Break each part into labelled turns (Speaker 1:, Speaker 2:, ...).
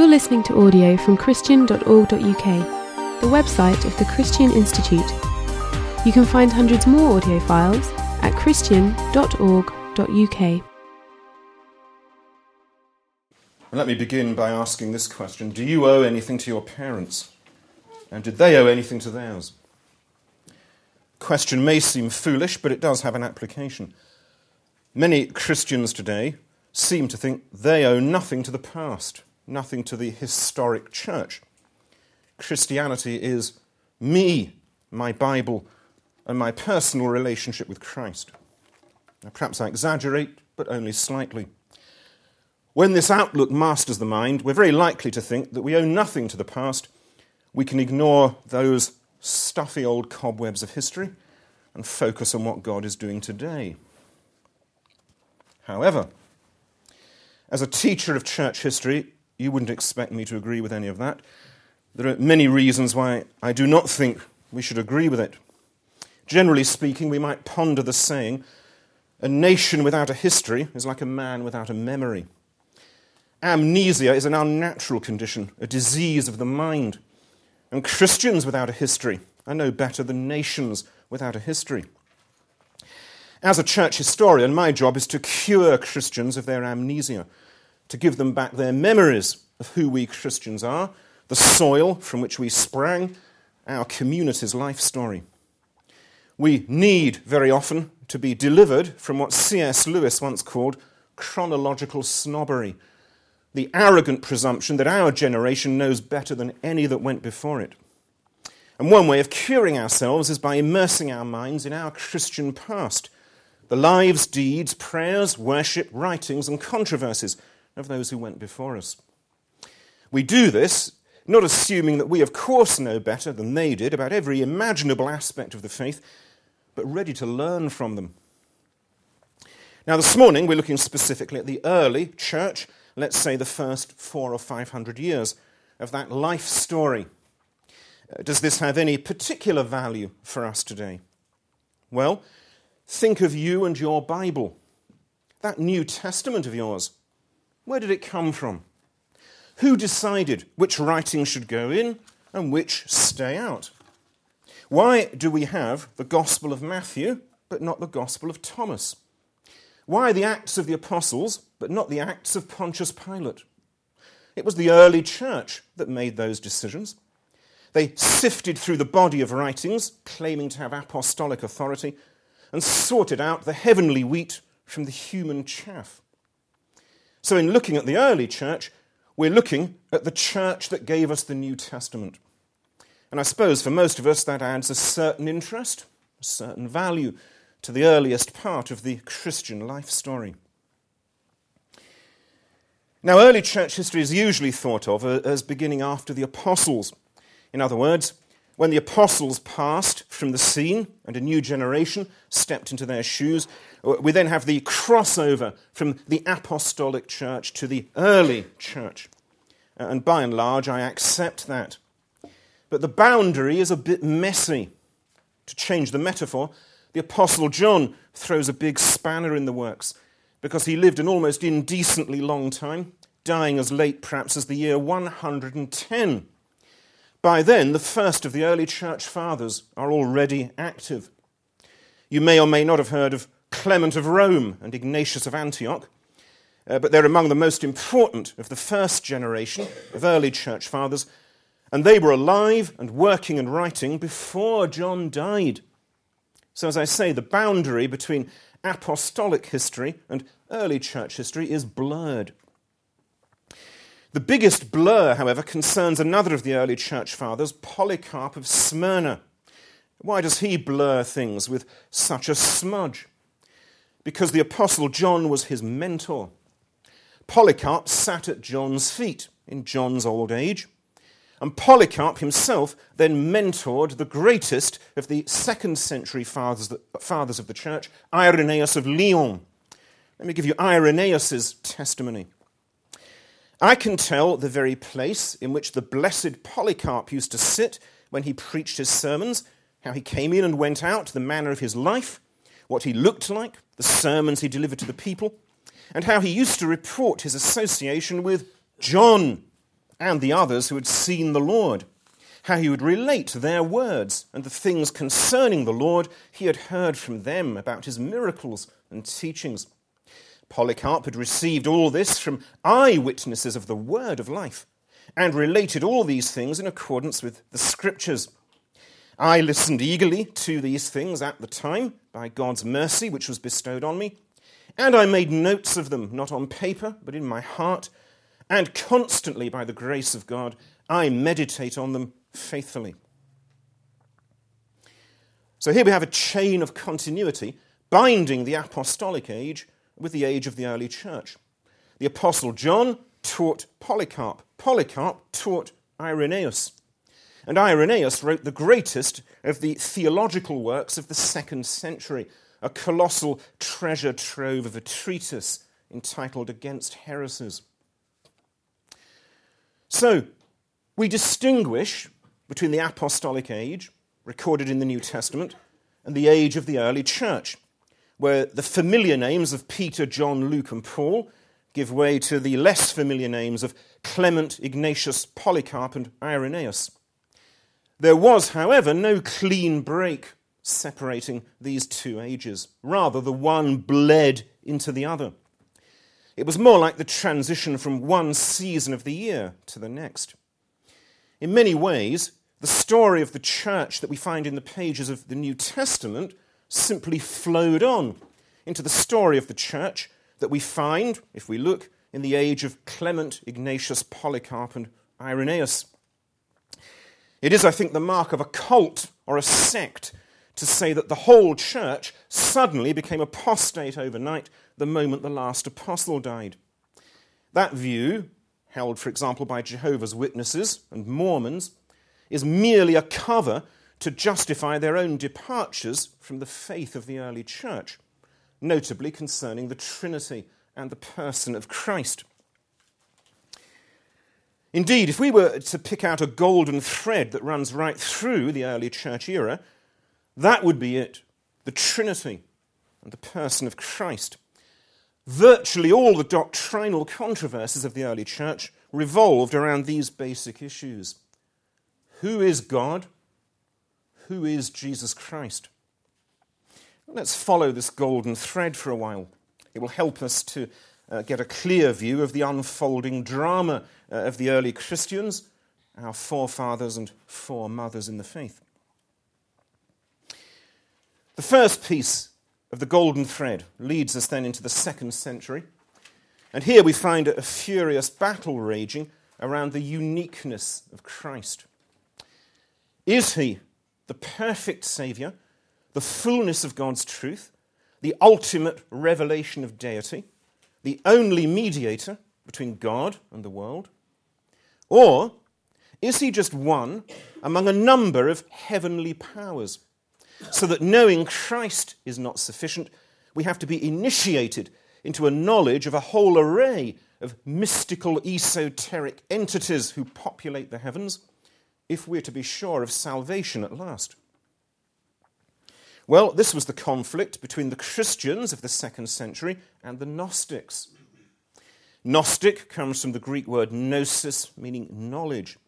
Speaker 1: You're listening to audio from Christian.org.uk, the website of the Christian Institute. You can find hundreds more audio files at Christian.org.uk.
Speaker 2: Let me begin by asking this question Do you owe anything to your parents? And did they owe anything to theirs? The Question may seem foolish, but it does have an application. Many Christians today seem to think they owe nothing to the past, nothing to the historic church. Christianity is me, my Bible, and my personal relationship with Christ. Now, perhaps I exaggerate, but only slightly. When this outlook masters the mind, we're very likely to think that we owe nothing to the past. We can ignore those stuffy old cobwebs of history and focus on what God is doing today. However, as a teacher of church history, you wouldn't expect me to agree with any of that. There are many reasons why I do not think we should agree with it. Generally speaking, we might ponder the saying a nation without a history is like a man without a memory. Amnesia is an unnatural condition, a disease of the mind. And Christians without a history are no better than nations without a history. As a church historian, my job is to cure Christians of their amnesia, to give them back their memories of who we Christians are, the soil from which we sprang, our community's life story. We need very often to be delivered from what C.S. Lewis once called chronological snobbery the arrogant presumption that our generation knows better than any that went before it. And one way of curing ourselves is by immersing our minds in our Christian past, the lives, deeds, prayers, worship, writings, and controversies of those who went before us. We do this not assuming that we, of course, know better than they did about every imaginable aspect of the faith, but ready to learn from them. Now, this morning, we're looking specifically at the early church let's say, the first four or five hundred years of that life story. Uh, does this have any particular value for us today? Well, think of you and your Bible. That New Testament of yours. Where did it come from? Who decided which writings should go in and which stay out? Why do we have the Gospel of Matthew but not the Gospel of Thomas? Why the Acts of the Apostles, but not the Acts of Pontius Pilate? It was the early church that made those decisions. They sifted through the body of writings, claiming to have apostolic authority, and sorted out the heavenly wheat from the human chaff. So, in looking at the early church, we're looking at the church that gave us the New Testament. And I suppose for most of us that adds a certain interest, a certain value to the earliest part of the Christian life story. Now, early church history is usually thought of as beginning after the apostles. In other words, when the apostles passed from the scene and a new generation stepped into their shoes, we then have the crossover from the apostolic church to the early church. Uh, and by and large, I accept that. But the boundary is a bit messy. To change the metaphor, the Apostle John throws a big spanner in the works because he lived an almost indecently long time, dying as late perhaps as the year 110. By then, the first of the early church fathers are already active. You may or may not have heard of Clement of Rome and Ignatius of Antioch, uh, but they're among the most important of the first generation of early church fathers, and they were alive and working and writing before John died. So, as I say, the boundary between apostolic history and early church history is blurred. The biggest blur, however, concerns another of the early church fathers, Polycarp of Smyrna. Why does he blur things with such a smudge? Because the Apostle John was his mentor. Polycarp sat at John's feet in John's old age. And Polycarp himself then mentored the greatest of the second century fathers, of the church, Irenaeus of Lyon. Let me give you Irenaeus' testimony. I can tell the very place in which the blessed Polycarp used to sit when he preached his sermons, how he came in and went out, the manner of his life, what he looked like, the sermons he delivered to the people, and how he used to report his association with John and the others who had seen the Lord, how he would relate their words and the things concerning the Lord he had heard from them about his miracles and teachings. Polycarp had received all this from eyewitnesses of the word of life and related all these things in accordance with the scriptures. I listened eagerly to these things at the time by God's mercy which was bestowed on me, and I made notes of them, not on paper, but in my heart, and constantly by the grace of God, I meditate on them faithfully. So here we have a chain of continuity binding the apostolic age with the age of the early church. The apostle John taught Polycarp, Polycarp taught Irenaeus. And Irenaeus wrote the greatest of the theological works of the second century, a colossal treasure trove of a treatise entitled Against Heresies. So, we distinguish between the apostolic age, recorded in the New Testament, and the age of the early church, where the familiar names of Peter, John, Luke, and Paul give way to the less familiar names of Clement, Ignatius, Polycarp, and Irenaeus. There was, however, no clean break separating these two ages. Rather, the one bled into the other. It was more like the transition from one season of the year to the next. In many ways, the story of the church that we find in the pages of the New Testament simply flowed on into the story of the church that we find, if we look, in the age of Clement, Ignatius, Polycarp, and Irenaeus. It is, I think, the mark of a cult or a sect to say that the whole church suddenly became apostate overnight the moment the last apostle died. That view, held, for example, by Jehovah's Witnesses and Mormons, is merely a cover to justify their own departures from the faith of the early church, notably concerning the Trinity and the person of Christ. Indeed, if we were to pick out a golden thread that runs right through the early church era, that would be it the Trinity and the person of Christ. Virtually all the doctrinal controversies of the early church revolved around these basic issues Who is God? Who is Jesus Christ? Let's follow this golden thread for a while. It will help us to uh, get a clear view of the unfolding drama uh, of the early Christians, our forefathers and foremothers in the faith. The first piece of the golden thread leads us then into the second century. And here we find a furious battle raging around the uniqueness of Christ. Is he the perfect Saviour, the fullness of God's truth, the ultimate revelation of deity, the only mediator between God and the world? Or is he just one among a number of heavenly powers? So that knowing Christ is not sufficient, we have to be initiated into a knowledge of a whole array of mystical, esoteric entities who populate the heavens if we're to be sure of salvation at last. Well, this was the conflict between the Christians of the second century and the Gnostics. Gnostic comes from the Greek word gnosis, meaning knowledge.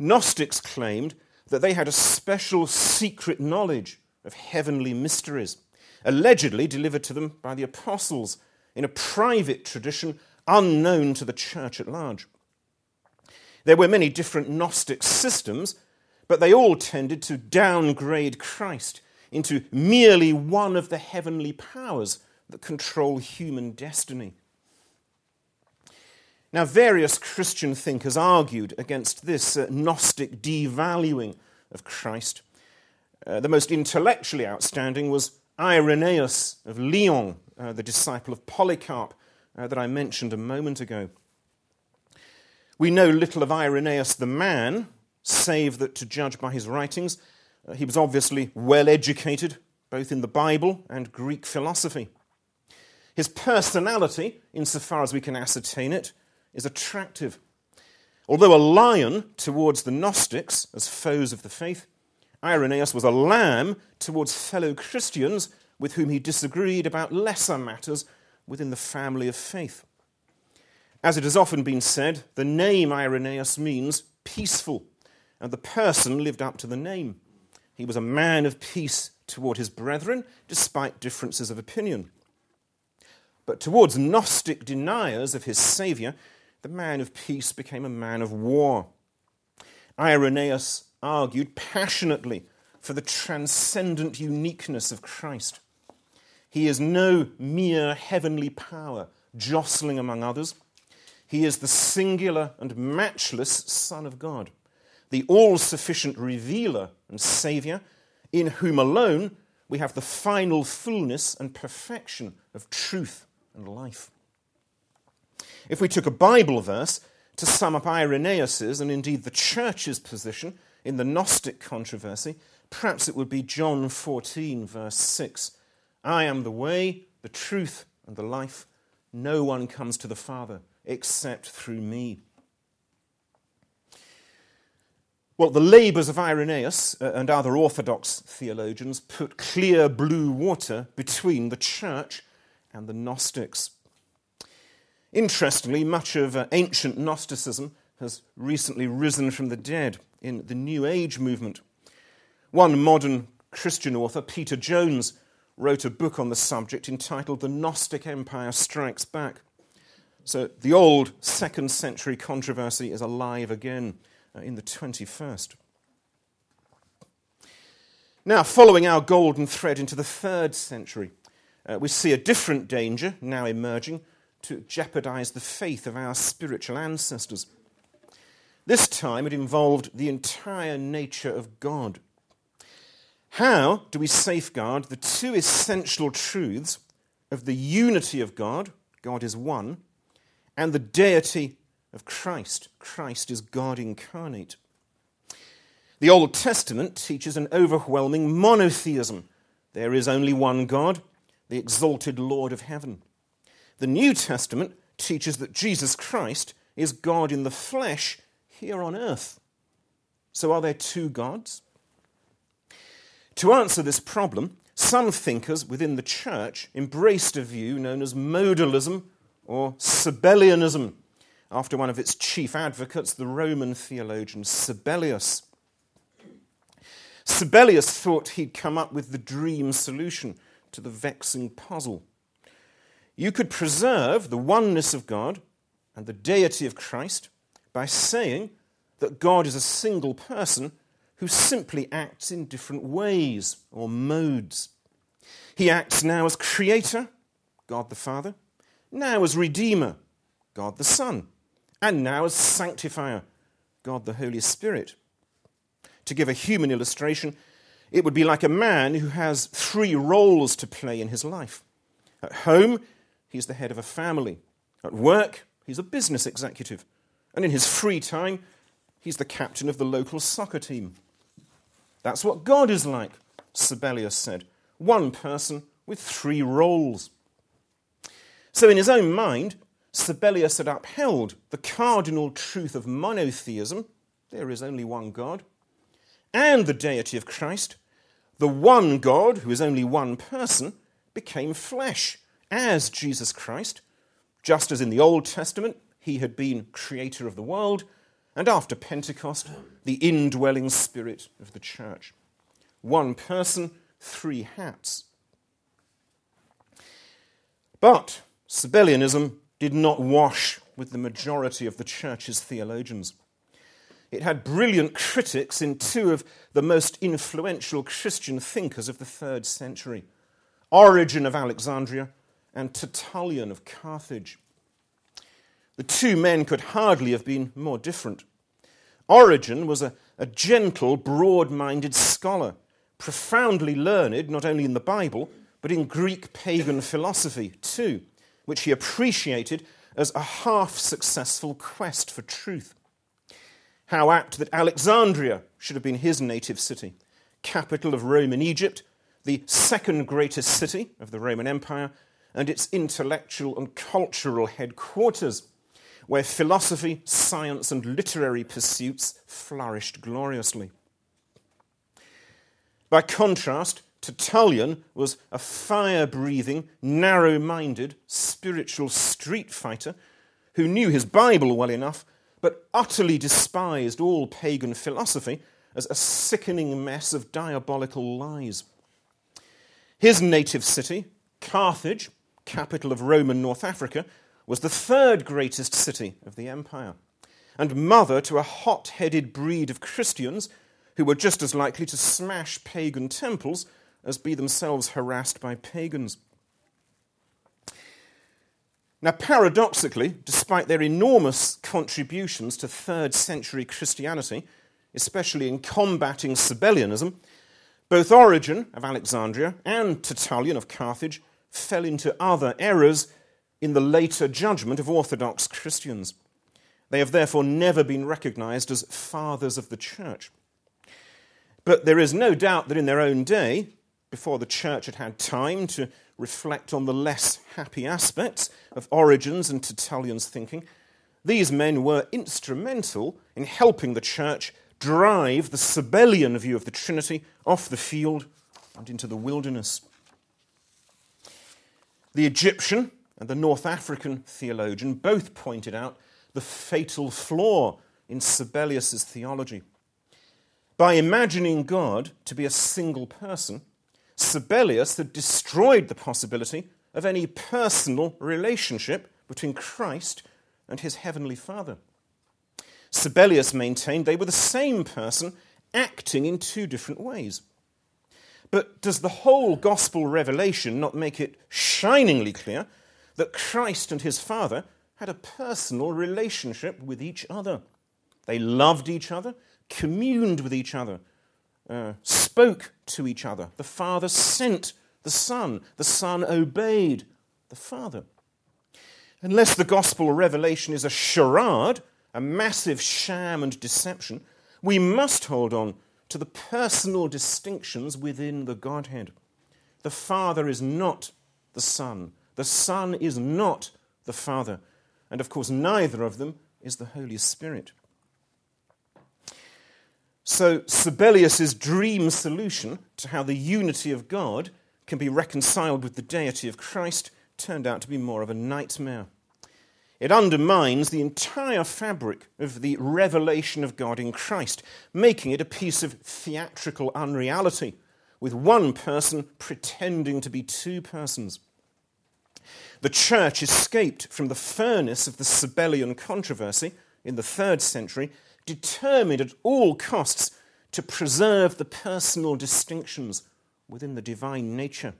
Speaker 2: Gnostics claimed that they had a special secret knowledge of heavenly mysteries, allegedly delivered to them by the apostles in a private tradition unknown to the church at large. There were many different Gnostic systems, but they all tended to downgrade Christ into merely one of the heavenly powers that control human destiny. Now, various Christian thinkers argued against this uh, Gnostic devaluing of Christ. Uh, the most intellectually outstanding was Irenaeus of Lyon, uh, the disciple of Polycarp uh, that I mentioned a moment ago. We know little of Irenaeus the man, save that to judge by his writings, uh, he was obviously well educated, both in the Bible and Greek philosophy. His personality, insofar as we can ascertain it, is attractive. Although a lion towards the Gnostics as foes of the faith, Irenaeus was a lamb towards fellow Christians with whom he disagreed about lesser matters within the family of faith. As it has often been said, the name Irenaeus means peaceful, and the person lived up to the name. He was a man of peace toward his brethren, despite differences of opinion. But towards Gnostic deniers of his Saviour, the man of peace became a man of war. Irenaeus argued passionately for the transcendent uniqueness of Christ. He is no mere heavenly power jostling among others. He is the singular and matchless Son of God, the all sufficient revealer and Saviour, in whom alone we have the final fullness and perfection of truth and life. If we took a Bible verse to sum up Irenaeus's and indeed the church's position in the Gnostic controversy, perhaps it would be John 14, verse 6. I am the way, the truth, and the life. No one comes to the Father except through me. Well, the labours of Irenaeus uh, and other Orthodox theologians put clear blue water between the church and the Gnostics. Interestingly, much of uh, ancient Gnosticism has recently risen from the dead in the New Age movement. One modern Christian author, Peter Jones, wrote a book on the subject entitled The Gnostic Empire Strikes Back. So the old second century controversy is alive again uh, in the 21st. Now, following our golden thread into the third century, uh, we see a different danger now emerging to jeopardize the faith of our spiritual ancestors. This time it involved the entire nature of God. How do we safeguard the two essential truths of the unity of God, God is one, and the deity of Christ, Christ is God incarnate? The Old Testament teaches an overwhelming monotheism. There is only one God, the exalted Lord of heaven. The New Testament teaches that Jesus Christ is God in the flesh here on earth. So are there two gods? To answer this problem, some thinkers within the church embraced a view known as modalism or Sabellianism, after one of its chief advocates, the Roman theologian Sabellius. Sabellius thought he'd come up with the dream solution to the vexing puzzle. You could preserve the oneness of God and the deity of Christ by saying that God is a single person who simply acts in different ways or modes. He acts now as creator, God the Father, now as redeemer, God the Son, and now as sanctifier, God the Holy Spirit. To give a human illustration, it would be like a man who has three roles to play in his life. At home, he's the head of a family. At work, he's a business executive. And in his free time, he's the captain of the local soccer team. That's what God is like, Sabellius said. One person with three roles. So, in his own mind, Sabellius had upheld the cardinal truth of monotheism there is only one God and the deity of Christ, the one God, who is only one person, became flesh as Jesus Christ, just as in the Old Testament he had been creator of the world, and after Pentecost, the indwelling spirit of the church. One person, three hats. But Sabellianism did not wash with the majority of the church's theologians. It had brilliant critics in two of the most influential Christian thinkers of the third century Origen of Alexandria and Tertullian of Carthage. The two men could hardly have been more different. Origen was a, a gentle, broad minded scholar, profoundly learned not only in the Bible, but in Greek pagan philosophy too, which he appreciated as a half successful quest for truth. How apt that Alexandria should have been his native city, capital of Roman Egypt, the second greatest city of the Roman Empire, and its intellectual and cultural headquarters, where philosophy, science, and literary pursuits flourished gloriously. By contrast, Tertullian was a fire breathing, narrow minded, spiritual street fighter who knew his Bible well enough, but utterly despised all pagan philosophy as a sickening mess of diabolical lies. His native city, Carthage, capital of Roman North Africa, was the third greatest city of the empire, and mother to a hot headed breed of Christians who were just as likely to smash pagan temples as be themselves harassed by pagans. Now, paradoxically, despite their enormous contributions to third century Christianity, especially in combating Sabellianism, both Origen of Alexandria and Tertullian of Carthage fell into other errors in the later judgment of Orthodox Christians. They have therefore never been recognized as fathers of the church. But there is no doubt that in their own day, before the church had had time to reflect on the less happy aspects of Origen's and Tertullian's thinking, these men were instrumental in helping the church drive the Sabellian view of the Trinity off the field and into the wilderness. The Egyptian and the North African theologian both pointed out the fatal flaw in Sabellius's theology. By imagining God to be a single person, Sabellius had destroyed the possibility of any personal relationship between Christ and his heavenly Father. Sabellius maintained they were the same person acting in two different ways. But does the whole gospel revelation not make it shiningly clear that Christ and his Father had a personal relationship with each other? They loved each other, communed with each other, uh, spoke to each other. The Father sent the Son, the Son obeyed the Father. Unless the gospel revelation is a charade, a massive sham and deception, we must hold on to the personal distinctions within the Godhead. The Father is not the Son, the Son is not the Father, and of course, neither of them is the Holy Spirit. So, Sabellius's dream solution to how the unity of God can be reconciled with the deity of Christ turned out to be more of a nightmare. It undermines the entire fabric of the revelation of God in Christ, making it a piece of theatrical unreality, with one person pretending to be two persons. The church escaped from the furnace of the Sabellian controversy in the third century determined at all costs to preserve the personal distinctions within the divine nature.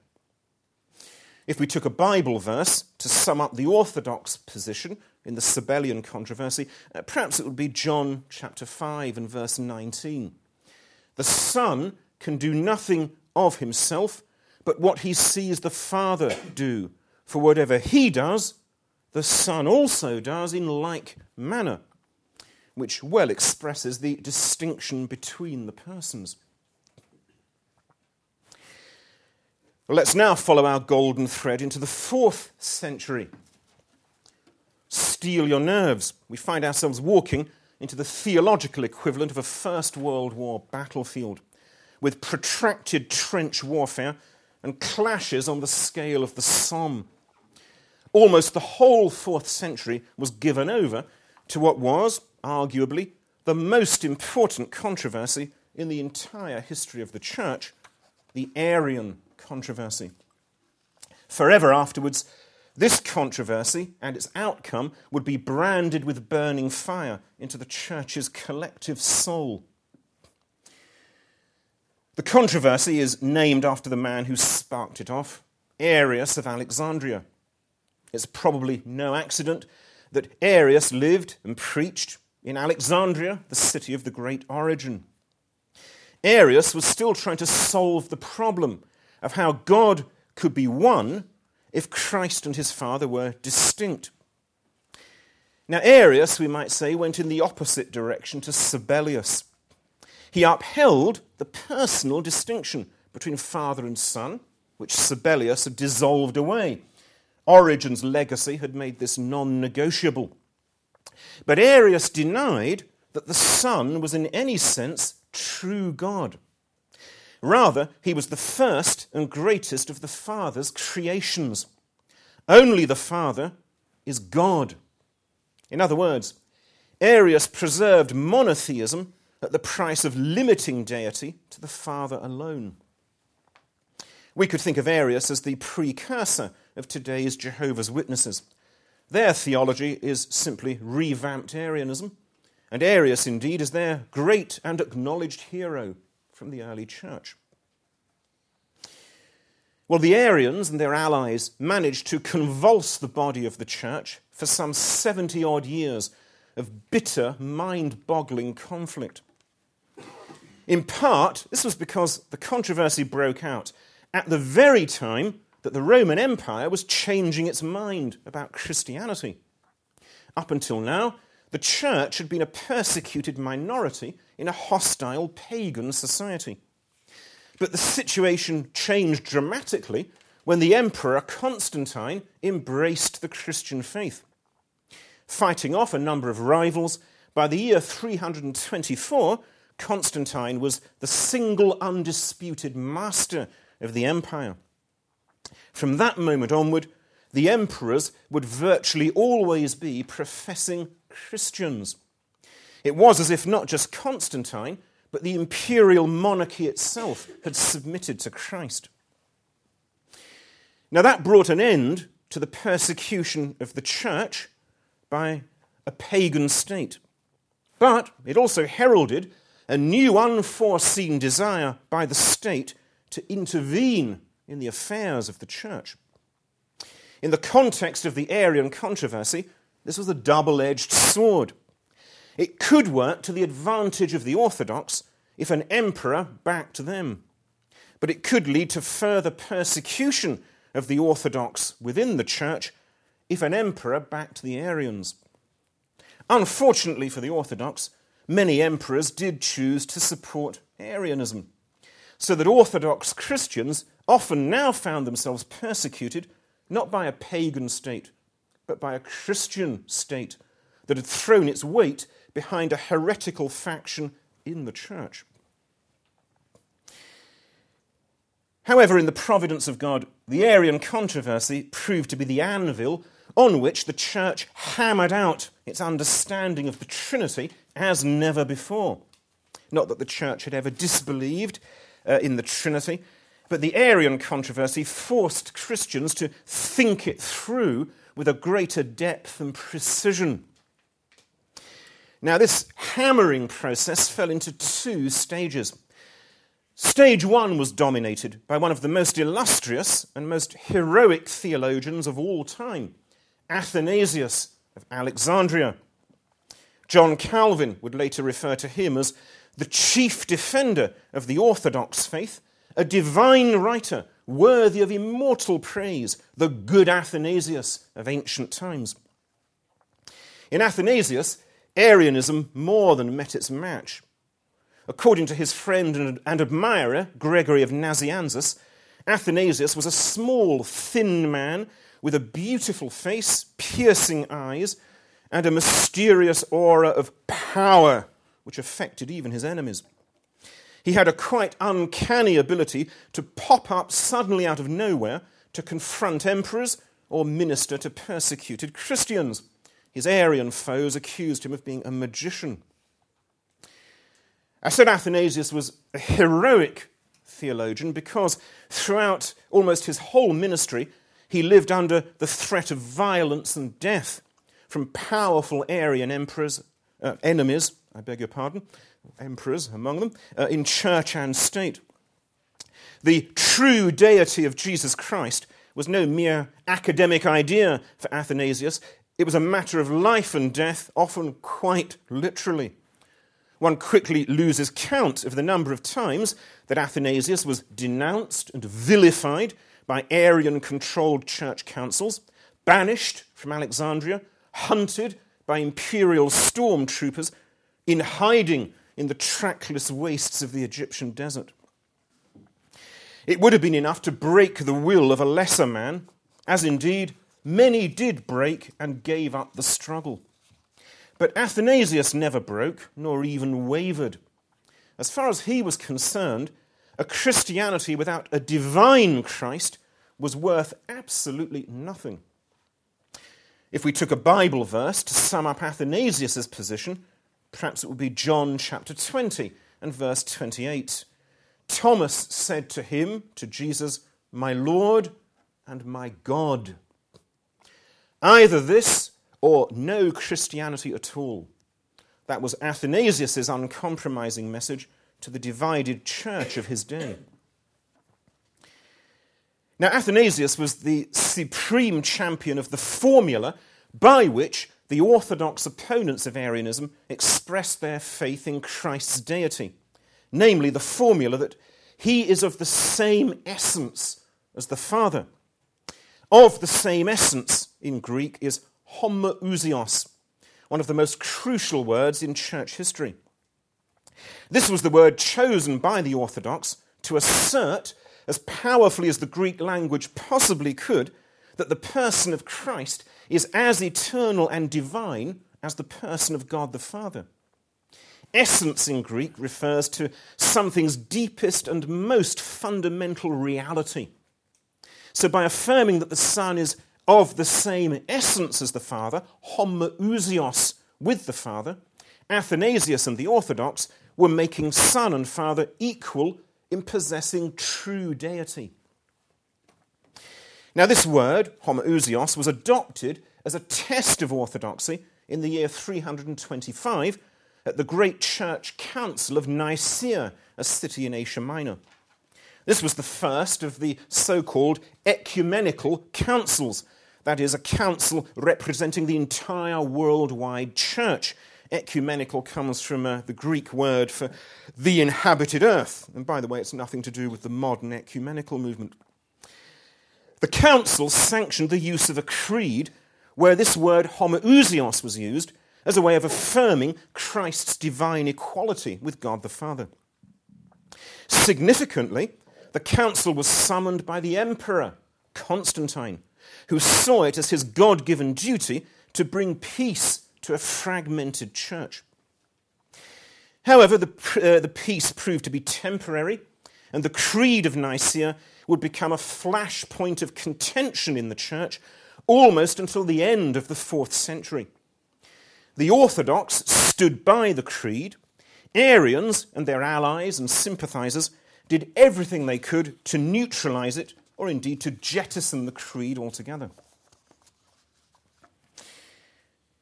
Speaker 2: If we took a Bible verse to sum up the orthodox position in the Sabellian controversy, uh, perhaps it would be John chapter 5 and verse 19. The Son can do nothing of himself but what he sees the Father do. For whatever he does, the Son also does in like manner which well expresses the distinction between the persons. Well, let's now follow our golden thread into the fourth century. Steel your nerves. We find ourselves walking into the theological equivalent of a First World War battlefield, with protracted trench warfare and clashes on the scale of the Somme. Almost the whole fourth century was given over to what was, arguably, the most important controversy in the entire history of the church the Arian controversy. Forever afterwards, this controversy and its outcome would be branded with burning fire into the church's collective soul. The controversy is named after the man who sparked it off, Arius of Alexandria. It's probably no accident that Arius lived and preached in Alexandria, the city of the great Origen. Arius was still trying to solve the problem of how God could be one if Christ and his Father were distinct. Now, Arius, we might say, went in the opposite direction to Sabellius. He upheld the personal distinction between Father and Son, which Sabellius had dissolved away. Origen's legacy had made this non negotiable. But Arius denied that the Son was in any sense true God. Rather, he was the first and greatest of the Father's creations. Only the Father is God. In other words, Arius preserved monotheism at the price of limiting deity to the Father alone. We could think of Arius as the precursor of today's Jehovah's Witnesses. Their theology is simply revamped Arianism, and Arius, indeed, is their great and acknowledged hero from the early church. Well, the Arians and their allies managed to convulse the body of the church for some 70 odd years of bitter, mind boggling conflict. In part, this was because the controversy broke out at the very time that the Roman Empire was changing its mind about Christianity. Up until now, the church had been a persecuted minority in a hostile pagan society. But the situation changed dramatically when the emperor Constantine embraced the Christian faith. Fighting off a number of rivals, by the year 324, Constantine was the single undisputed master of the empire. From that moment onward, the emperors would virtually always be professing Christians. It was as if not just Constantine, but the imperial monarchy itself had submitted to Christ. Now, that brought an end to the persecution of the church by a pagan state. But it also heralded a new unforeseen desire by the state to intervene in the affairs of the church. In the context of the Arian controversy, this was a double edged sword. It could work to the advantage of the Orthodox if an emperor backed them, but it could lead to further persecution of the Orthodox within the church if an emperor backed the Arians. Unfortunately for the Orthodox, many emperors did choose to support Arianism, so that Orthodox Christians often now found themselves persecuted not by a pagan state, but by a Christian state that had thrown its weight behind a heretical faction in the church. However, in the providence of God, the Arian controversy proved to be the anvil on which the church hammered out its understanding of the Trinity as never before. Not that the church had ever disbelieved uh, in the Trinity, but the Arian controversy forced Christians to think it through with a greater depth and precision. Now, this hammering process fell into two stages. Stage one was dominated by one of the most illustrious and most heroic theologians of all time, Athanasius of Alexandria. John Calvin would later refer to him as the chief defender of the Orthodox faith, a divine writer worthy of immortal praise, the good Athanasius of ancient times. In Athanasius, Arianism more than met its match. According to his friend and admirer, Gregory of Nazianzus, Athanasius was a small, thin man with a beautiful face, piercing eyes, and a mysterious aura of power which affected even his enemies. He had a quite uncanny ability to pop up suddenly out of nowhere to confront emperors or minister to persecuted Christians. His Arian foes accused him of being a magician. I said Athanasius was a heroic theologian because throughout almost his whole ministry, he lived under the threat of violence and death from powerful Arian emperors, uh, enemies, I beg your pardon, emperors among them, uh, in church and state. The true deity of Jesus Christ was no mere academic idea for Athanasius. It was a matter of life and death, often quite literally. One quickly loses count of the number of times that Athanasius was denounced and vilified by Arian controlled church councils, banished from Alexandria, hunted by imperial stormtroopers, in hiding in the trackless wastes of the Egyptian desert. It would have been enough to break the will of a lesser man, as indeed Many did break and gave up the struggle. But Athanasius never broke, nor even wavered. As far as he was concerned, a Christianity without a divine Christ was worth absolutely nothing. If we took a Bible verse to sum up Athanasius' position, perhaps it would be John chapter 20 and verse 28. Thomas said to him, to Jesus, My Lord and my God. Either this or no Christianity at all. That was Athanasius' uncompromising message to the divided church of his day. Now, Athanasius was the supreme champion of the formula by which the orthodox opponents of Arianism expressed their faith in Christ's deity, namely the formula that he is of the same essence as the Father. Of the same essence in Greek is homoousios, one of the most crucial words in church history. This was the word chosen by the Orthodox to assert as powerfully as the Greek language possibly could that the person of Christ is as eternal and divine as the person of God the Father. Essence in Greek refers to something's deepest and most fundamental reality. So, by affirming that the Son is of the same essence as the Father, homoousios with the Father, Athanasius and the Orthodox were making Son and Father equal in possessing true deity. Now, this word, homoousios, was adopted as a test of orthodoxy in the year 325 at the Great Church Council of Nicaea, a city in Asia Minor. This was the first of the so called ecumenical councils, that is, a council representing the entire worldwide church ecumenical comes from uh, the Greek word for the inhabited earth. And by the way, it's nothing to do with the modern ecumenical movement. The council sanctioned the use of a creed where this word homoousios was used as a way of affirming Christ's divine equality with God the Father. Significantly, the council was summoned by the emperor, Constantine, who saw it as his God given duty to bring peace to a fragmented church. However, the, uh, the peace proved to be temporary, and the Creed of Nicaea would become a flashpoint of contention in the church almost until the end of the fourth century. The Orthodox stood by the Creed. Arians and their allies and sympathizers did everything they could to neutralize it or indeed to jettison the Creed altogether.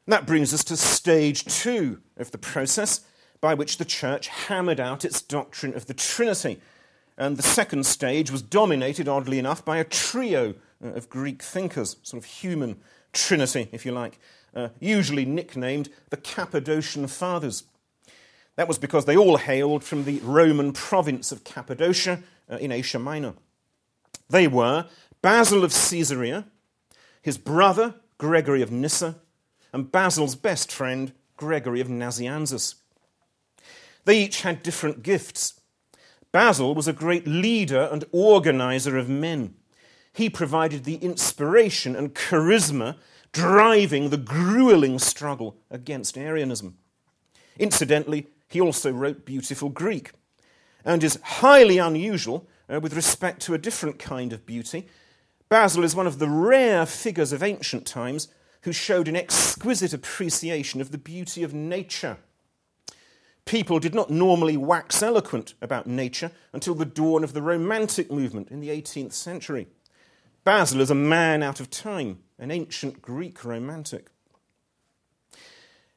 Speaker 2: That brings us to stage two of the process by which the church hammered out its doctrine of the Trinity. And the second stage was dominated, oddly enough, by a trio uh, of Greek thinkers, sort of human trinity, if you like, uh, usually nicknamed the Cappadocian Fathers. That was because they all hailed from the Roman province of Cappadocia uh, in Asia Minor. They were Basil of Caesarea, his brother Gregory of Nyssa, and Basil's best friend, Gregory of Nazianzus. They each had different gifts. Basil was a great leader and organizer of men. He provided the inspiration and charisma driving the grueling struggle against Arianism. Incidentally, he also wrote beautiful Greek and is highly unusual uh, with respect to a different kind of beauty. Basil is one of the rare figures of ancient times who showed an exquisite appreciation of the beauty of nature. People did not normally wax eloquent about nature until the dawn of the Romantic movement in the 18th century. Basil is a man out of time, an ancient Greek romantic.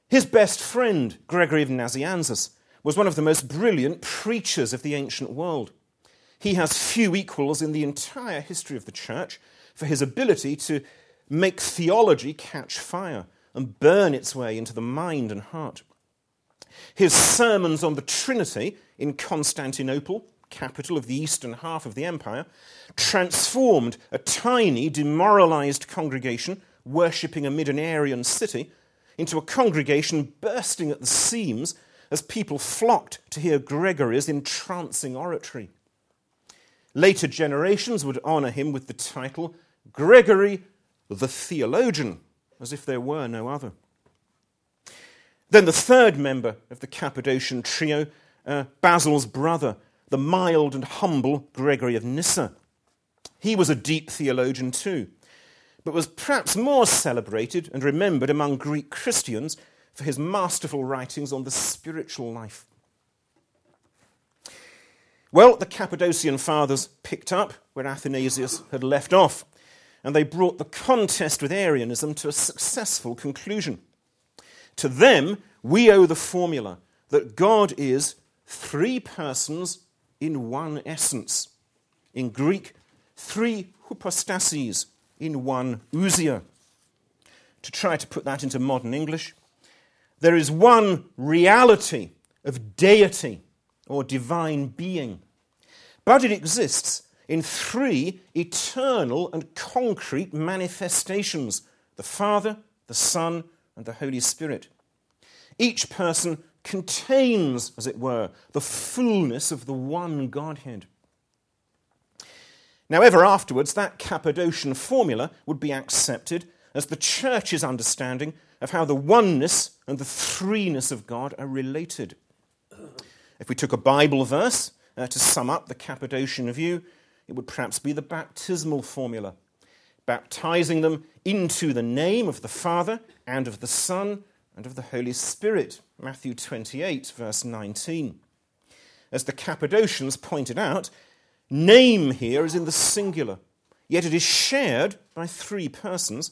Speaker 2: His best friend, Gregory of Nazianzus, was one of the most brilliant preachers of the ancient world. He has few equals in the entire history of the church for his ability to make theology catch fire and burn its way into the mind and heart. His sermons on the Trinity in Constantinople, capital of the eastern half of the empire, transformed a tiny, demoralized congregation worshipping amid an Arian city into a congregation bursting at the seams as people flocked to hear Gregory's entrancing oratory. Later generations would honor him with the title Gregory the theologian, as if there were no other. Then the third member of the Cappadocian trio, uh, Basil's brother, the mild and humble Gregory of Nyssa. He was a deep theologian too. but was perhaps more celebrated and remembered among Greek Christians for his masterful writings on the spiritual life. Well, the Cappadocian fathers picked up where Athanasius had left off, and they brought the contest with Arianism to a successful conclusion. To them, we owe the formula that God is three persons in one essence. In Greek, three hypostases in one ousia. To try to put that into modern English, there is one reality of deity or divine being, but it exists in three eternal and concrete manifestations the Father, the Son, and the Holy Spirit. Each person contains, as it were, the fullness of the one Godhead. Now, ever afterwards, that Cappadocian formula would be accepted as the church's understanding of how the oneness and the threeness of God are related. If we took a Bible verse uh, to sum up the Cappadocian view, it would perhaps be the baptismal formula, baptizing them into the name of the Father and of the Son and of the Holy Spirit. Matthew 28, verse 19. As the Cappadocians pointed out, name here is in the singular, yet it is shared by three persons,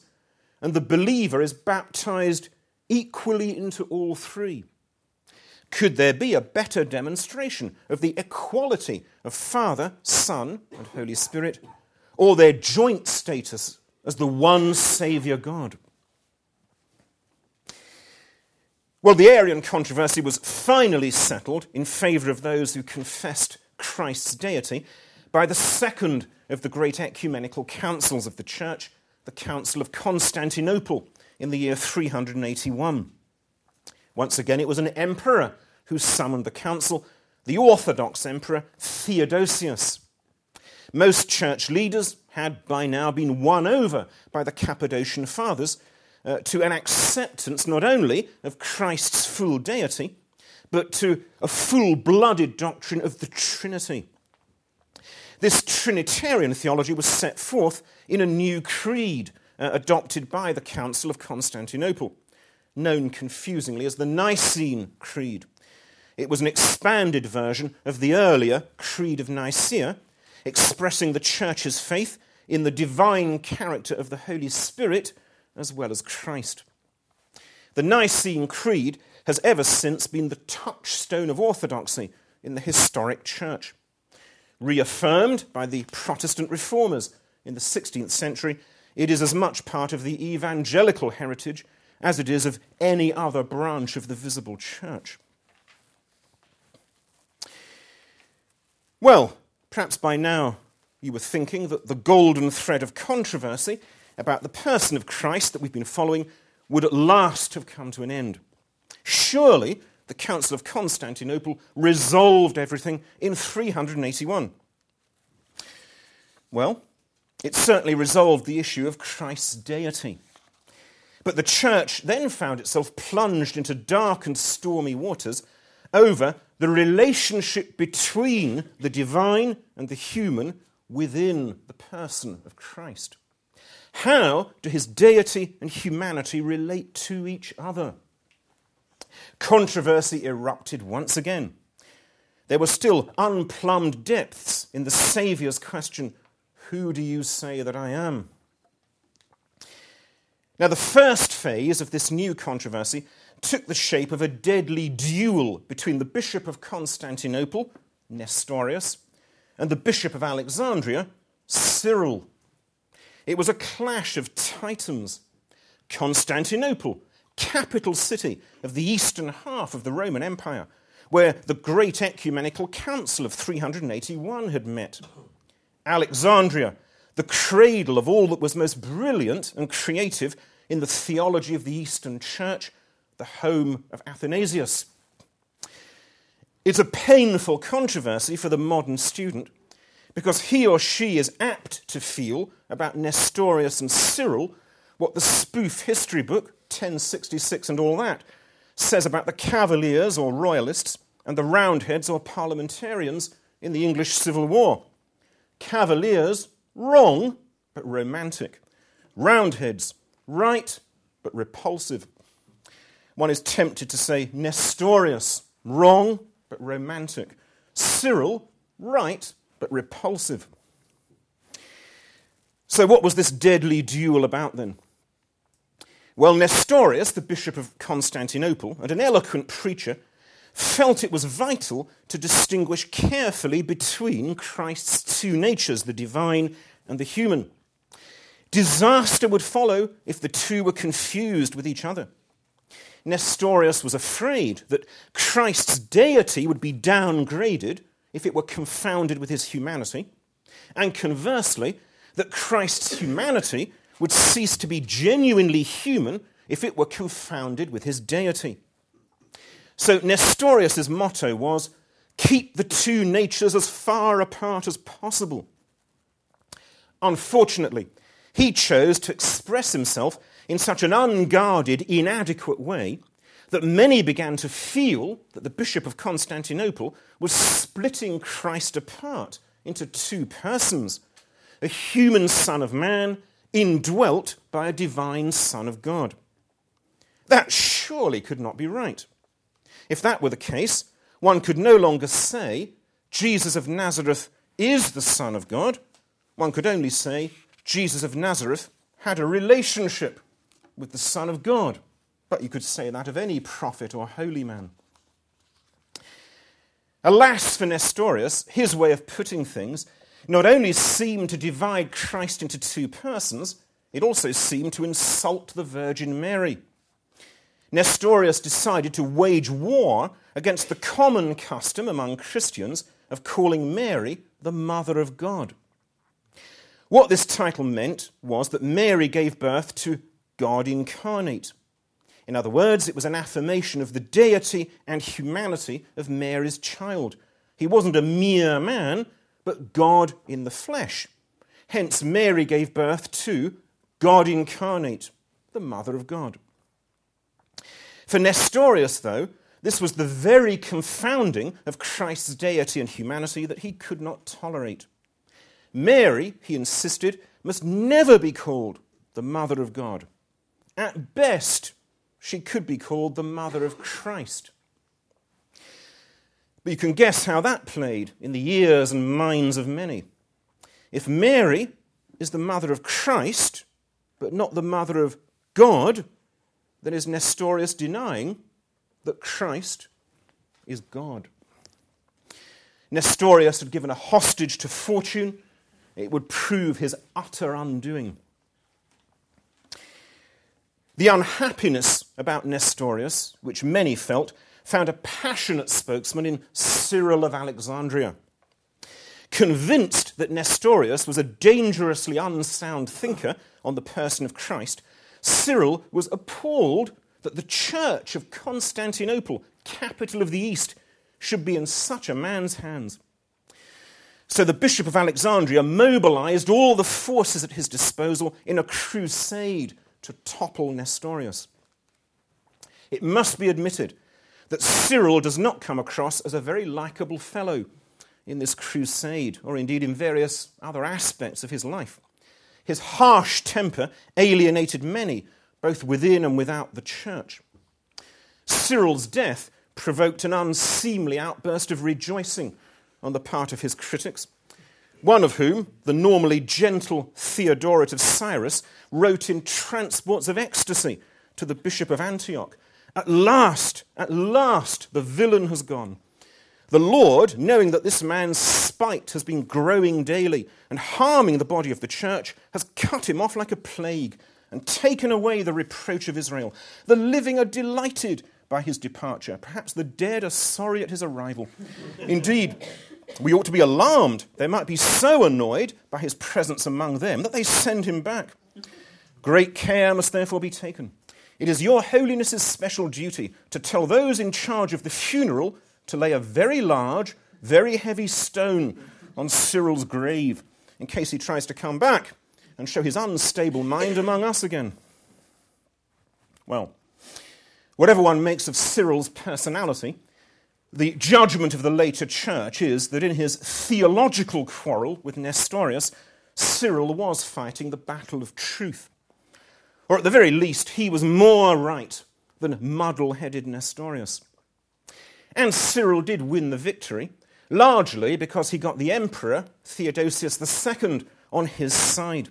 Speaker 2: and the believer is baptized equally into all three. Could there be a better demonstration of the equality of Father, Son, and Holy Spirit, or their joint status as the one Saviour God? Well, the Arian controversy was finally settled in favour of those who confessed Christ's deity by the second of the great ecumenical councils of the Church, the Council of Constantinople, in the year 381. Once again, it was an emperor who summoned the council, the Orthodox Emperor Theodosius. Most church leaders had by now been won over by the Cappadocian Fathers uh, to an acceptance not only of Christ's full deity, but to a full blooded doctrine of the Trinity. This Trinitarian theology was set forth in a new creed uh, adopted by the Council of Constantinople, known confusingly as the Nicene Creed. It was an expanded version of the earlier Creed of Nicaea, expressing the Church's faith in the divine character of the Holy Spirit as well as Christ. The Nicene Creed has ever since been the touchstone of orthodoxy in the historic church. Reaffirmed by the Protestant reformers in the 16th century, it is as much part of the evangelical heritage as it is of any other branch of the visible church. Well, perhaps by now you were thinking that the golden thread of controversy about the person of Christ that we've been following would at last have come to an end. Surely the Council of Constantinople resolved everything in 381. Well, it certainly resolved the issue of Christ's deity. But the church then found itself plunged into dark and stormy waters over the relationship between the divine and the human within the person of Christ. How do his deity and humanity relate to each other? Controversy erupted once again. There were still unplumbed depths in the Saviour's question Who do you say that I am? Now, the first phase of this new controversy took the shape of a deadly duel between the Bishop of Constantinople, Nestorius, and the Bishop of Alexandria, Cyril. It was a clash of titans. Constantinople, capital city of the eastern half of the Roman Empire, where the great ecumenical council of 381 had met. Alexandria, the cradle of all that was most brilliant and creative in the theology of the Eastern Church, the home of Athanasius. It's a painful controversy for the modern student because he or she is apt to feel about Nestorius and Cyril what the spoof history book, 1066 and all that, says about the Cavaliers or Royalists and the Roundheads or Parliamentarians in the English Civil War. Cavaliers, wrong, but romantic. Roundheads, right but repulsive. One is tempted to say Nestorius, wrong but romantic. Cyril, right but repulsive. So, what was this deadly duel about then? Well, Nestorius, the Bishop of Constantinople, and an eloquent preacher, felt it was vital to distinguish carefully between Christ's two natures, the divine and the human. Disaster would follow if the two were confused with each other. Nestorius was afraid that Christ's deity would be downgraded if it were confounded with his humanity, and conversely, that Christ's humanity would cease to be genuinely human if it were confounded with his deity. So Nestorius' motto was keep the two natures as far apart as possible. Unfortunately, he chose to express himself in such an unguarded, inadequate way that many began to feel that the Bishop of Constantinople was splitting Christ apart into two persons a human Son of Man indwelt by a divine Son of God. That surely could not be right. If that were the case, one could no longer say Jesus of Nazareth is the Son of God. One could only say Jesus of Nazareth had a relationship with the Son of God. But you could say that of any prophet or holy man. Alas for Nestorius, his way of putting things not only seemed to divide Christ into two persons, it also seemed to insult the Virgin Mary. Nestorius decided to wage war against the common custom among Christians of calling Mary the Mother of God. What this title meant was that Mary gave birth to God incarnate. In other words, it was an affirmation of the deity and humanity of Mary's child. He wasn't a mere man, but God in the flesh. Hence, Mary gave birth to God incarnate, the Mother of God. For Nestorius, though, this was the very confounding of Christ's deity and humanity that he could not tolerate. Mary, he insisted, must never be called the Mother of God. At best, she could be called the Mother of Christ. But you can guess how that played in the ears and minds of many. If Mary is the mother of Christ, but not the mother of God, then is Nestorius denying that Christ is God? Nestorius had given a hostage to fortune. It would prove his utter undoing. The unhappiness about Nestorius, which many felt, found a passionate spokesman in Cyril of Alexandria. Convinced that Nestorius was a dangerously unsound thinker on the person of Christ, Cyril was appalled that the church of Constantinople, capital of the East, should be in such a man's hands. So the Bishop of Alexandria mobilized all the forces at his disposal in a crusade to topple Nestorius. It must be admitted that Cyril does not come across as a very likable fellow in this crusade, or indeed in various other aspects of his life. His harsh temper alienated many, both within and without the church. Cyril's death provoked an unseemly outburst of rejoicing on the part of his critics, one of whom, the normally gentle Theodoret of Cyrus, wrote in transports of ecstasy to the Bishop of Antioch At last, at last, the villain has gone. The Lord, knowing that this man's spite has been growing daily and harming the body of the church, has cut him off like a plague and taken away the reproach of Israel. The living are delighted by his departure. Perhaps the dead are sorry at his arrival. Indeed, we ought to be alarmed. They might be so annoyed by his presence among them that they send him back. Great care must therefore be taken. It is your holiness's special duty to tell those in charge of the funeral to lay a very large, very heavy stone on Cyril's grave in case he tries to come back and show his unstable mind among us again. Well, whatever one makes of Cyril's personality, the judgment of the later church is that in his theological quarrel with Nestorius, Cyril was fighting the battle of truth. Or at the very least, he was more right than muddle headed Nestorius. And Cyril did win the victory, largely because he got the emperor, Theodosius II, on his side.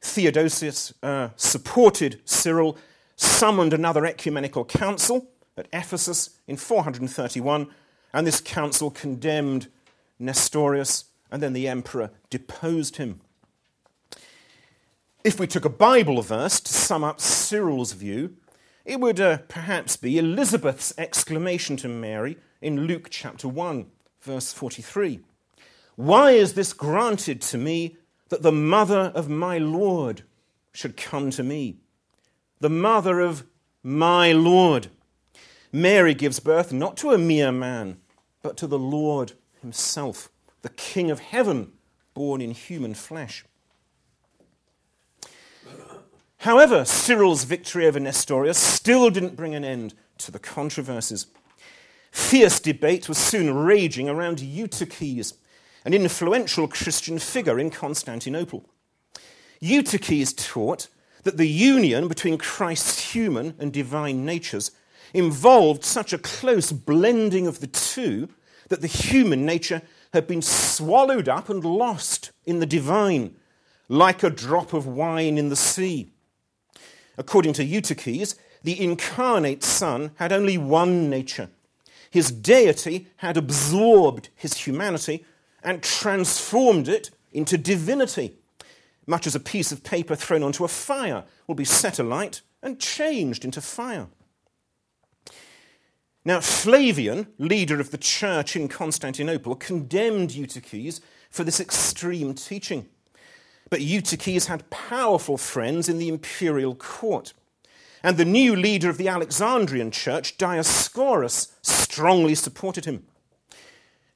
Speaker 2: Theodosius uh, supported Cyril, summoned another ecumenical council at Ephesus in 431, and this council condemned Nestorius, and then the emperor deposed him. If we took a Bible verse to sum up Cyril's view, it would uh, perhaps be Elizabeth's exclamation to Mary in Luke chapter 1, verse 43 Why is this granted to me that the mother of my Lord should come to me? The mother of my Lord. Mary gives birth not to a mere man, but to the Lord himself, the King of heaven, born in human flesh. However, Cyril's victory over Nestorius still didn't bring an end to the controversies. Fierce debate was soon raging around Eutyches, an influential Christian figure in Constantinople. Eutyches taught that the union between Christ's human and divine natures involved such a close blending of the two that the human nature had been swallowed up and lost in the divine, like a drop of wine in the sea. According to Eutyches, the incarnate Son had only one nature. His deity had absorbed his humanity and transformed it into divinity, much as a piece of paper thrown onto a fire will be set alight and changed into fire. Now, Flavian, leader of the church in Constantinople, condemned Eutyches for this extreme teaching. But Eutyches had powerful friends in the imperial court. And the new leader of the Alexandrian church, Dioscorus, strongly supported him.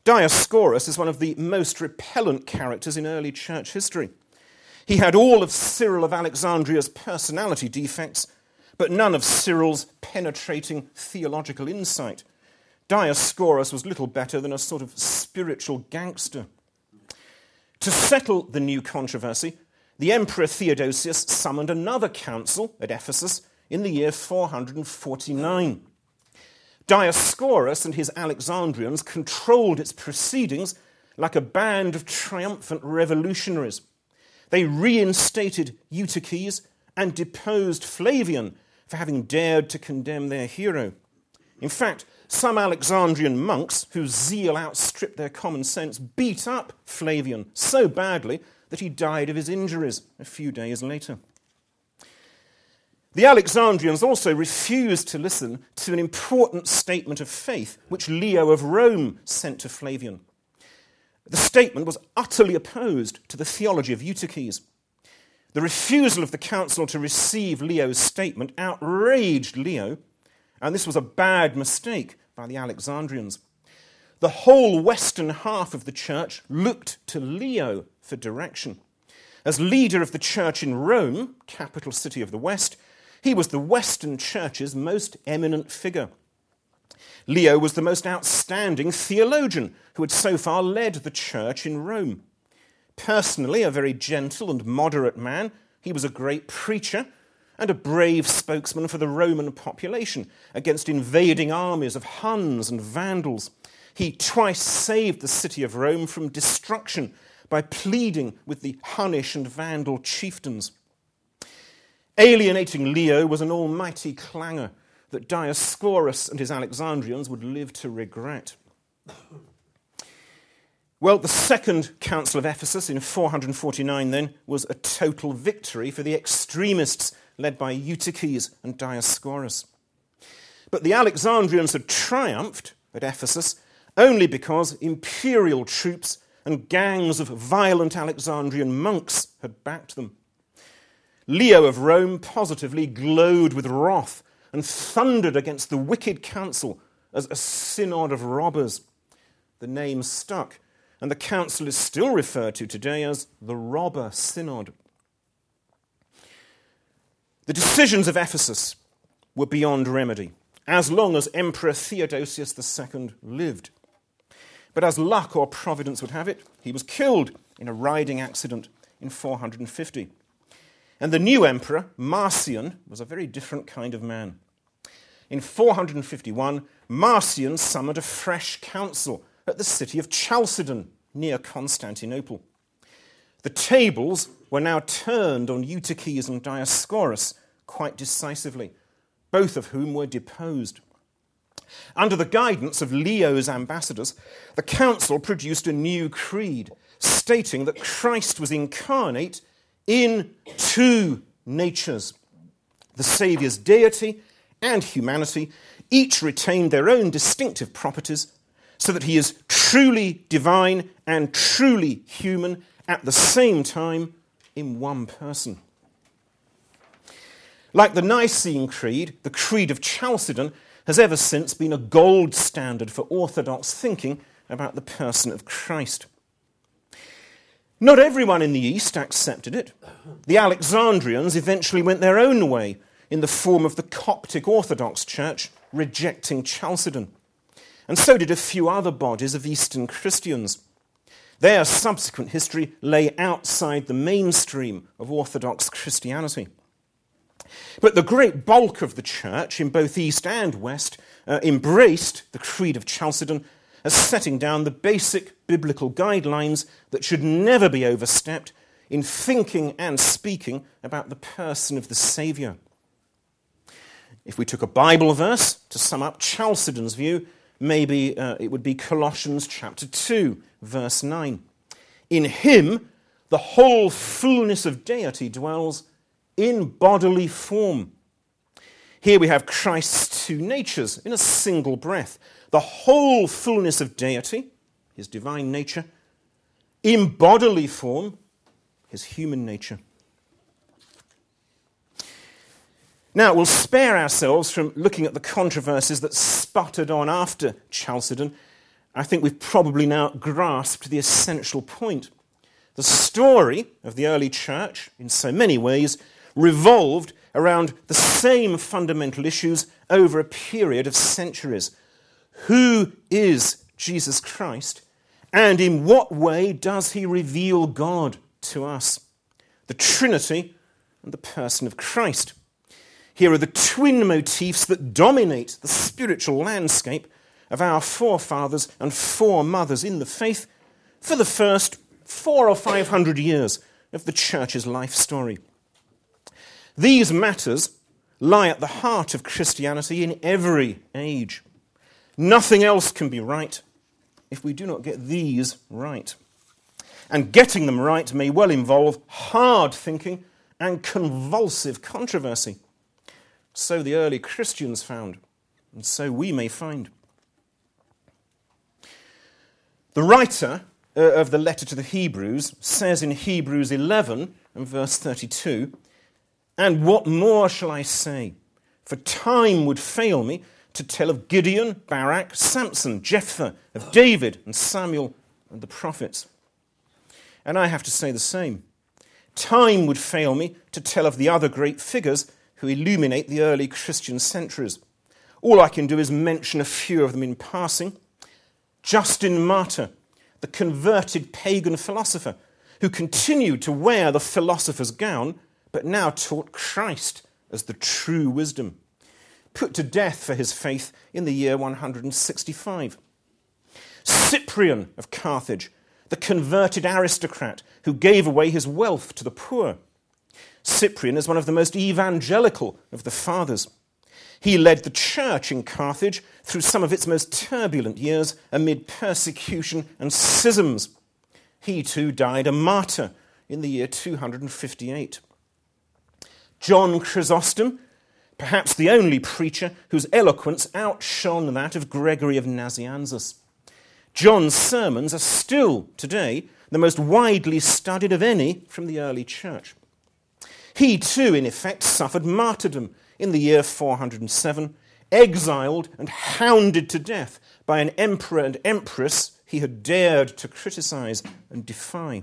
Speaker 2: Dioscorus is one of the most repellent characters in early church history. He had all of Cyril of Alexandria's personality defects, but none of Cyril's penetrating theological insight. Dioscorus was little better than a sort of spiritual gangster. To settle the new controversy, the Emperor Theodosius summoned another council at Ephesus in the year 449. Dioscorus and his Alexandrians controlled its proceedings like a band of triumphant revolutionaries. They reinstated Eutyches and deposed Flavian for having dared to condemn their hero. In fact, some Alexandrian monks, whose zeal outstripped their common sense, beat up Flavian so badly that he died of his injuries a few days later. The Alexandrians also refused to listen to an important statement of faith which Leo of Rome sent to Flavian. The statement was utterly opposed to the theology of Eutyches. The refusal of the council to receive Leo's statement outraged Leo, and this was a bad mistake by the Alexandrians. The whole western half of the church looked to Leo for direction. As leader of the church in Rome, capital city of the West, he was the Western church's most eminent figure. Leo was the most outstanding theologian who had so far led the church in Rome. Personally, a very gentle and moderate man, he was a great preacher and a brave spokesman for the Roman population against invading armies of Huns and Vandals. He twice saved the city of Rome from destruction by pleading with the Hunnish and Vandal chieftains. Alienating Leo was an almighty clangor that Dioscorus and his Alexandrians would live to regret. Well, the second Council of Ephesus in 449 then was a total victory for the extremists led by Eutyches and Dioscorus. But the Alexandrians had triumphed at Ephesus only because imperial troops and gangs of violent Alexandrian monks had backed them. Leo of Rome positively glowed with wrath and thundered against the wicked council as a synod of robbers. The name stuck, and the council is still referred to today as the Robber Synod. The decisions of Ephesus were beyond remedy, as long as Emperor Theodosius II lived. But as luck or providence would have it, he was killed in a riding accident in 450. And the new emperor, Marcian, was a very different kind of man. In 451, Marcian summoned a fresh council at the city of Chalcedon near Constantinople. The tables were now turned on Eutyches and Dioscorus quite decisively, both of whom were deposed. Under the guidance of Leo's ambassadors, the council produced a new creed stating that Christ was incarnate in two natures. The Saviour's deity and humanity each retained their own distinctive properties, so that he is truly divine and truly human at the same time in one person. Like the Nicene Creed, the Creed of Chalcedon has ever since been a gold standard for Orthodox thinking about the person of Christ. Not everyone in the East accepted it. The Alexandrians eventually went their own way in the form of the Coptic Orthodox Church rejecting Chalcedon. And so did a few other bodies of Eastern Christians. Their subsequent history lay outside the mainstream of Orthodox Christianity. But the great bulk of the church in both East and West uh, embraced the Creed of Chalcedon as setting down the basic biblical guidelines that should never be overstepped in thinking and speaking about the person of the Saviour. If we took a Bible verse to sum up Chalcedon's view, maybe uh, it would be Colossians chapter 2, verse 9. In him, the whole fullness of deity dwells in bodily form. Here we have Christ's two natures in a single breath the whole fullness of deity, his divine nature, in bodily form, his human nature. Now, we'll spare ourselves from looking at the controversies that sputtered on after Chalcedon. I think we've probably now grasped the essential point. The story of the early church, in so many ways, revolved around the same fundamental issues over a period of centuries. Who is Jesus Christ? And in what way does he reveal God to us? The Trinity and the person of Christ. Here are the twin motifs that dominate the spiritual landscape of our forefathers and foremothers in the faith for the first four or five hundred years of the church's life story. These matters lie at the heart of Christianity in every age. Nothing else can be right if we do not get these right. And getting them right may well involve hard thinking and convulsive controversy. So the early Christians found, and so we may find. The writer uh, of the letter to the Hebrews says in Hebrews 11 and verse 32 and what more shall I say? For time would fail me to tell of Gideon, Barak, Samson, Jephthah, of David and Samuel and the prophets. And I have to say the same. Time would fail me to tell of the other great figures who illuminate the early Christian centuries. All I can do is mention a few of them in passing. Justin Martyr, the converted pagan philosopher who continued to wear the philosopher's gown but now taught Christ as the true wisdom, put to death for his faith in the year 165. Cyprian of Carthage, the converted aristocrat who gave away his wealth to the poor. Cyprian is one of the most evangelical of the fathers. He led the church in Carthage through some of its most turbulent years amid persecution and schisms. He too died a martyr in the year 258. John Chrysostom, perhaps the only preacher whose eloquence outshone that of Gregory of Nazianzus. John's sermons are still, today, the most widely studied of any from the early church. He too, in effect, suffered martyrdom in the year 407, exiled and hounded to death by an emperor and empress he had dared to criticize and defy.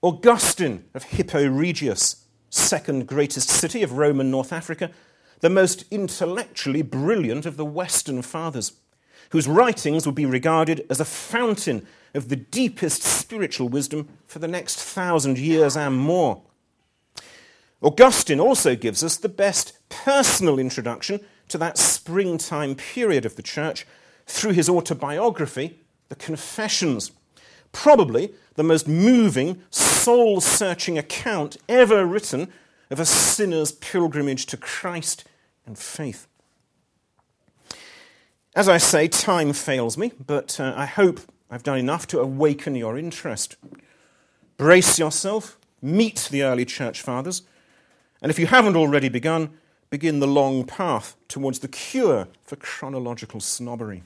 Speaker 2: Augustine of Hippo Regius second greatest city of Roman North Africa, the most intellectually brilliant of the Western fathers, whose writings would be regarded as a fountain of the deepest spiritual wisdom for the next thousand years and more. Augustine also gives us the best personal introduction to that springtime period of the church through his autobiography, The Confessions. Probably the most moving, soul searching account ever written of a sinner's pilgrimage to Christ and faith. As I say, time fails me, but uh, I hope I've done enough to awaken your interest. Brace yourself, meet the early church fathers, and if you haven't already begun, begin the long path towards the cure for chronological snobbery.